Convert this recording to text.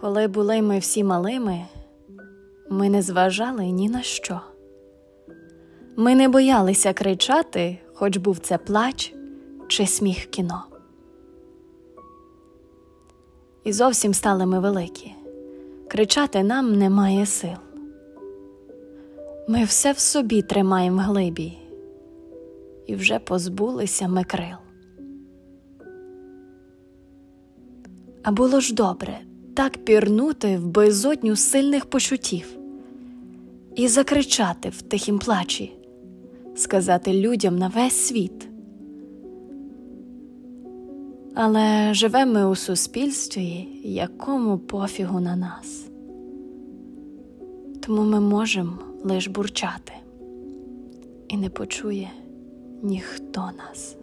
Коли були ми всі малими, ми не зважали ні на що. Ми не боялися кричати, хоч був це плач чи сміх кіно. І зовсім стали ми великі. Кричати нам немає сил. Ми все в собі тримаємо в глибі, і вже позбулися ми крил. А було ж добре так пірнути в безодню сильних почуттів і закричати в тихім плачі, сказати людям на весь світ. Але живемо ми у суспільстві, якому пофігу на нас. Тому ми можемо лиш бурчати, і не почує ніхто нас.